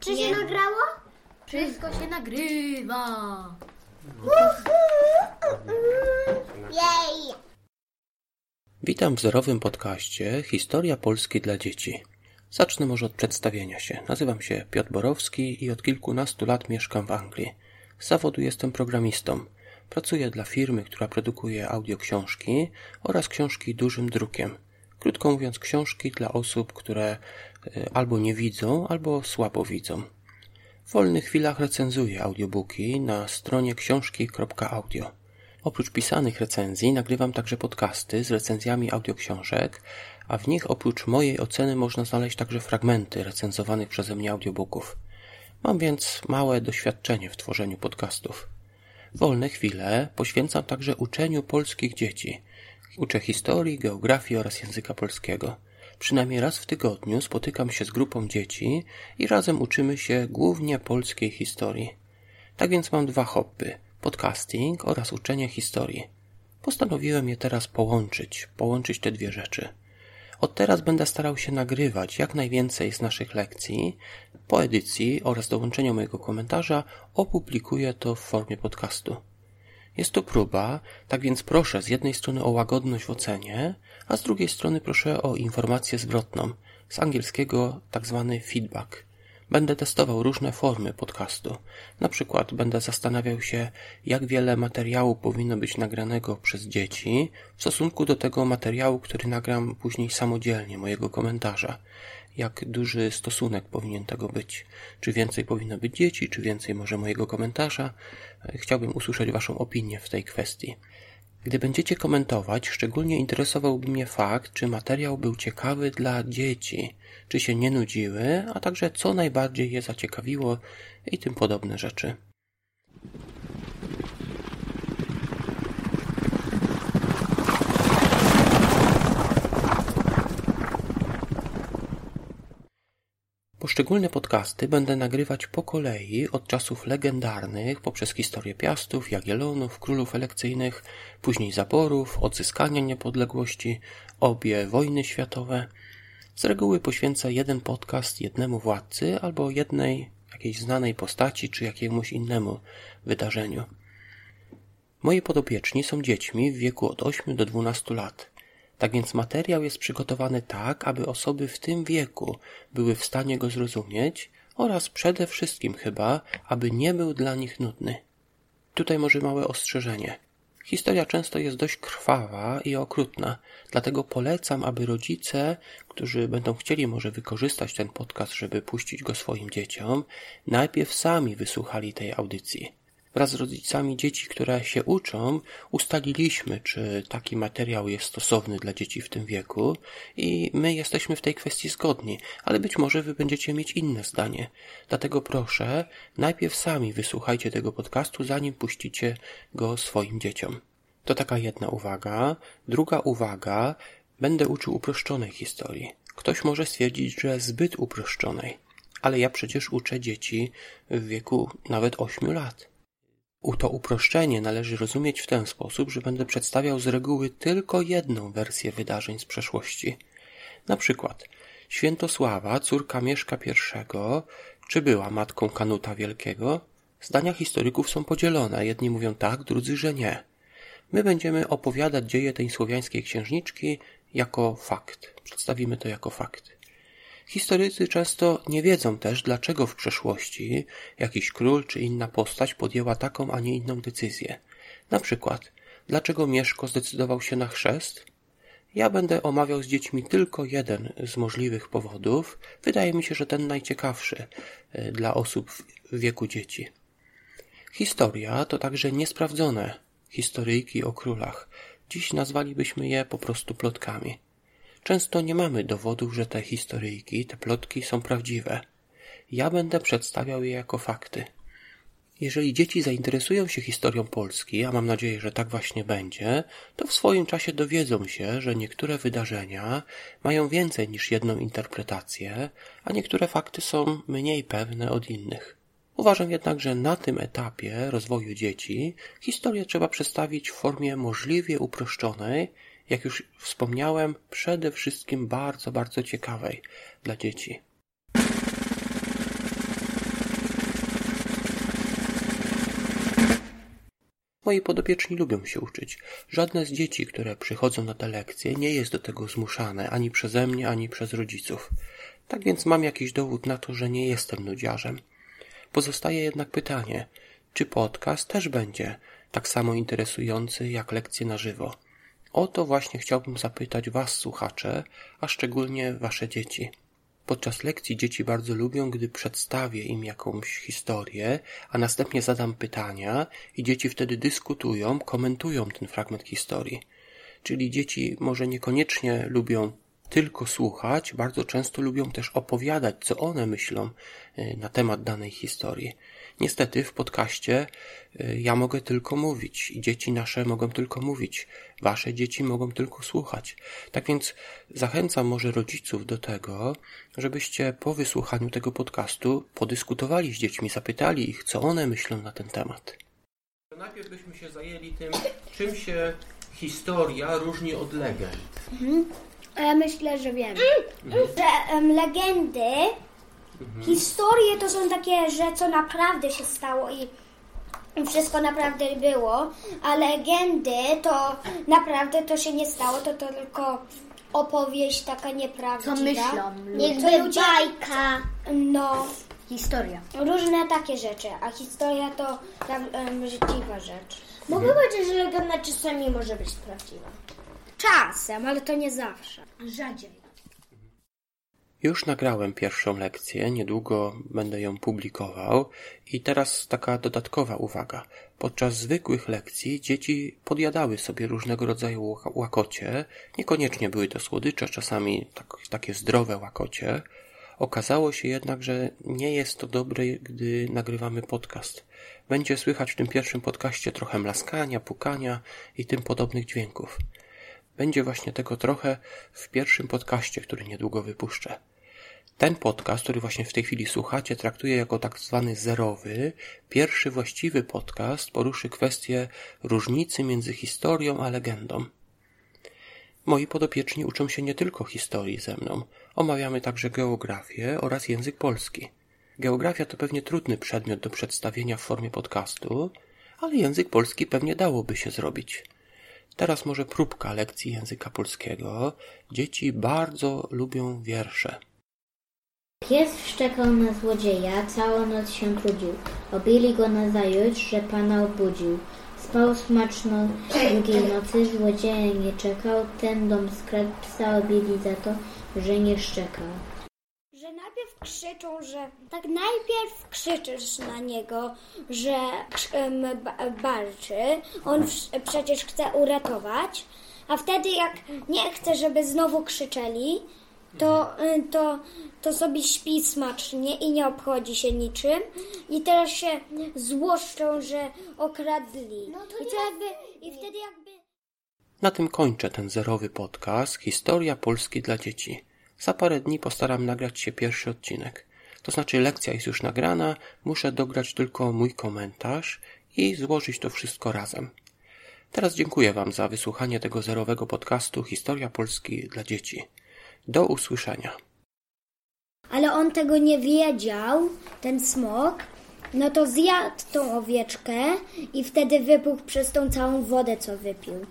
Czy się nagrało? Wszystko się nagrywa. Jej! Witam w zerowym podcaście Historia Polski dla dzieci. Zacznę może od przedstawienia się. Nazywam się Piotr Borowski i od kilkunastu lat mieszkam w Anglii. Z zawodu jestem programistą. Pracuję dla firmy, która produkuje audioksiążki oraz książki dużym drukiem. Krótko mówiąc, książki dla osób, które albo nie widzą, albo słabo widzą. W wolnych chwilach recenzuję audiobooki na stronie książki.audio. Oprócz pisanych recenzji nagrywam także podcasty z recenzjami audioksiążek, a w nich oprócz mojej oceny można znaleźć także fragmenty recenzowanych przeze mnie audiobooków. Mam więc małe doświadczenie w tworzeniu podcastów. Wolne chwile poświęcam także uczeniu polskich dzieci. Uczę historii, geografii oraz języka polskiego. Przynajmniej raz w tygodniu spotykam się z grupą dzieci i razem uczymy się głównie polskiej historii. Tak więc mam dwa hobby: podcasting oraz uczenie historii. Postanowiłem je teraz połączyć, połączyć te dwie rzeczy. Od teraz będę starał się nagrywać jak najwięcej z naszych lekcji. Po edycji oraz dołączeniu mojego komentarza opublikuję to w formie podcastu. Jest to próba, tak więc proszę z jednej strony o łagodność w ocenie, a z drugiej strony proszę o informację zwrotną, z angielskiego tak zwany feedback. Będę testował różne formy podcastu. Na przykład będę zastanawiał się, jak wiele materiału powinno być nagranego przez dzieci w stosunku do tego materiału, który nagram później samodzielnie, mojego komentarza. Jak duży stosunek powinien tego być? Czy więcej powinno być dzieci, czy więcej może mojego komentarza? Chciałbym usłyszeć Waszą opinię w tej kwestii. Gdy będziecie komentować, szczególnie interesowałby mnie fakt, czy materiał był ciekawy dla dzieci, czy się nie nudziły, a także co najbardziej je zaciekawiło i tym podobne rzeczy. Poszczególne podcasty będę nagrywać po kolei od czasów legendarnych poprzez historię Piastów, Jagiellonów, królów elekcyjnych, później zaborów, odzyskania niepodległości, obie wojny światowe. Z reguły poświęcę jeden podcast jednemu władcy albo jednej jakiejś znanej postaci czy jakiemuś innemu wydarzeniu. Moi podopieczni są dziećmi w wieku od 8 do 12 lat. Tak więc materiał jest przygotowany tak, aby osoby w tym wieku były w stanie go zrozumieć oraz przede wszystkim chyba, aby nie był dla nich nudny. Tutaj może małe ostrzeżenie. Historia często jest dość krwawa i okrutna, dlatego polecam, aby rodzice, którzy będą chcieli może wykorzystać ten podcast, żeby puścić go swoim dzieciom, najpierw sami wysłuchali tej audycji. Wraz z rodzicami dzieci, które się uczą, ustaliliśmy, czy taki materiał jest stosowny dla dzieci w tym wieku i my jesteśmy w tej kwestii zgodni, ale być może wy będziecie mieć inne zdanie. Dlatego proszę, najpierw sami wysłuchajcie tego podcastu, zanim puścicie go swoim dzieciom. To taka jedna uwaga. Druga uwaga, będę uczył uproszczonej historii. Ktoś może stwierdzić, że zbyt uproszczonej, ale ja przecież uczę dzieci w wieku nawet 8 lat. To uproszczenie należy rozumieć w ten sposób, że będę przedstawiał z reguły tylko jedną wersję wydarzeń z przeszłości. Na przykład Świętosława, córka Mieszka I, czy była matką Kanuta Wielkiego? Zdania historyków są podzielone. Jedni mówią tak, drudzy, że nie. My będziemy opowiadać dzieje tej słowiańskiej księżniczki jako fakt. Przedstawimy to jako fakt. Historycy często nie wiedzą też, dlaczego w przeszłości jakiś król czy inna postać podjęła taką, a nie inną decyzję. Na przykład, dlaczego Mieszko zdecydował się na chrzest? Ja będę omawiał z dziećmi tylko jeden z możliwych powodów. Wydaje mi się, że ten najciekawszy e, dla osób w wieku dzieci. Historia to także niesprawdzone historyjki o królach. Dziś nazwalibyśmy je po prostu plotkami. Często nie mamy dowodów, że te historyjki, te plotki są prawdziwe. Ja będę przedstawiał je jako fakty. Jeżeli dzieci zainteresują się historią Polski, a mam nadzieję, że tak właśnie będzie, to w swoim czasie dowiedzą się, że niektóre wydarzenia mają więcej niż jedną interpretację, a niektóre fakty są mniej pewne od innych. Uważam jednak, że na tym etapie rozwoju dzieci historię trzeba przedstawić w formie możliwie uproszczonej, jak już wspomniałem, przede wszystkim bardzo, bardzo ciekawej dla dzieci. Moi podopieczni lubią się uczyć. Żadne z dzieci, które przychodzą na te lekcje, nie jest do tego zmuszane ani przeze mnie, ani przez rodziców. Tak więc mam jakiś dowód na to, że nie jestem nudziarzem. Pozostaje jednak pytanie, czy podcast też będzie tak samo interesujący jak lekcje na żywo? O to właśnie chciałbym zapytać Was, słuchacze, a szczególnie Wasze dzieci. Podczas lekcji dzieci bardzo lubią, gdy przedstawię im jakąś historię, a następnie zadam pytania i dzieci wtedy dyskutują, komentują ten fragment historii. Czyli dzieci może niekoniecznie lubią tylko słuchać, bardzo często lubią też opowiadać, co one myślą y, na temat danej historii. Niestety w podcaście y, ja mogę tylko mówić i dzieci nasze mogą tylko mówić. Wasze dzieci mogą tylko słuchać. Tak więc zachęcam może rodziców do tego, żebyście po wysłuchaniu tego podcastu podyskutowali z dziećmi, zapytali ich, co one myślą na ten temat. Najpierw byśmy się zajęli tym, czym się historia różni od legend. Ja myślę, że wiem. Że em, legendy, historie to są takie, że co naprawdę się stało i wszystko naprawdę było, a legendy to naprawdę to się nie stało, to, to tylko opowieść taka nieprawdziwa. Co myślą ludzie? Jakby ludzie... bajka. No, Historia. różne takie rzeczy, a historia to pra- em, życzliwa rzecz. Mogę powiedzieć, że legenda czasami może być prawdziwa. Czasem, ale to nie zawsze. Rzadziej. Już nagrałem pierwszą lekcję, niedługo będę ją publikował i teraz taka dodatkowa uwaga. Podczas zwykłych lekcji dzieci podjadały sobie różnego rodzaju łak- łakocie, niekoniecznie były to słodycze, czasami tak, takie zdrowe łakocie. Okazało się jednak, że nie jest to dobre, gdy nagrywamy podcast. Będzie słychać w tym pierwszym podcaście trochę mlaskania, pukania i tym podobnych dźwięków. Będzie właśnie tego trochę w pierwszym podcaście, który niedługo wypuszczę. Ten podcast, który właśnie w tej chwili słuchacie, traktuję jako tak zwany zerowy. Pierwszy właściwy podcast poruszy kwestię różnicy między historią a legendą. Moi podopieczni uczą się nie tylko historii ze mną. Omawiamy także geografię oraz język polski. Geografia to pewnie trudny przedmiot do przedstawienia w formie podcastu, ale język polski pewnie dałoby się zrobić. Teraz może próbka lekcji języka polskiego. Dzieci bardzo lubią wiersze. Pies szczekał na złodzieja, całą noc się trudził. Obili go nazajutrz, że pana obudził. Spał smaczno długiej nocy, złodzieja nie czekał. Ten dom skradł, psa obili za to, że nie szczekał. Że najpierw krzyczą, że tak najpierw krzyczysz na niego, że ba- barczy. On przecież chce uratować, a wtedy jak nie chce, żeby znowu krzyczeli, to, y, to, to sobie śpi smacznie i nie obchodzi się niczym. I teraz się złoszczą, że okradli. I, to jakby, I wtedy jakby... Na tym kończę ten zerowy podcast Historia Polski dla dzieci. Za parę dni postaram nagrać się pierwszy odcinek. To znaczy lekcja jest już nagrana, muszę dograć tylko mój komentarz i złożyć to wszystko razem. Teraz dziękuję Wam za wysłuchanie tego zerowego podcastu Historia Polski dla dzieci. Do usłyszenia. Ale on tego nie wiedział, ten smok. No to zjadł tą owieczkę i wtedy wypuchł przez tą całą wodę, co wypił.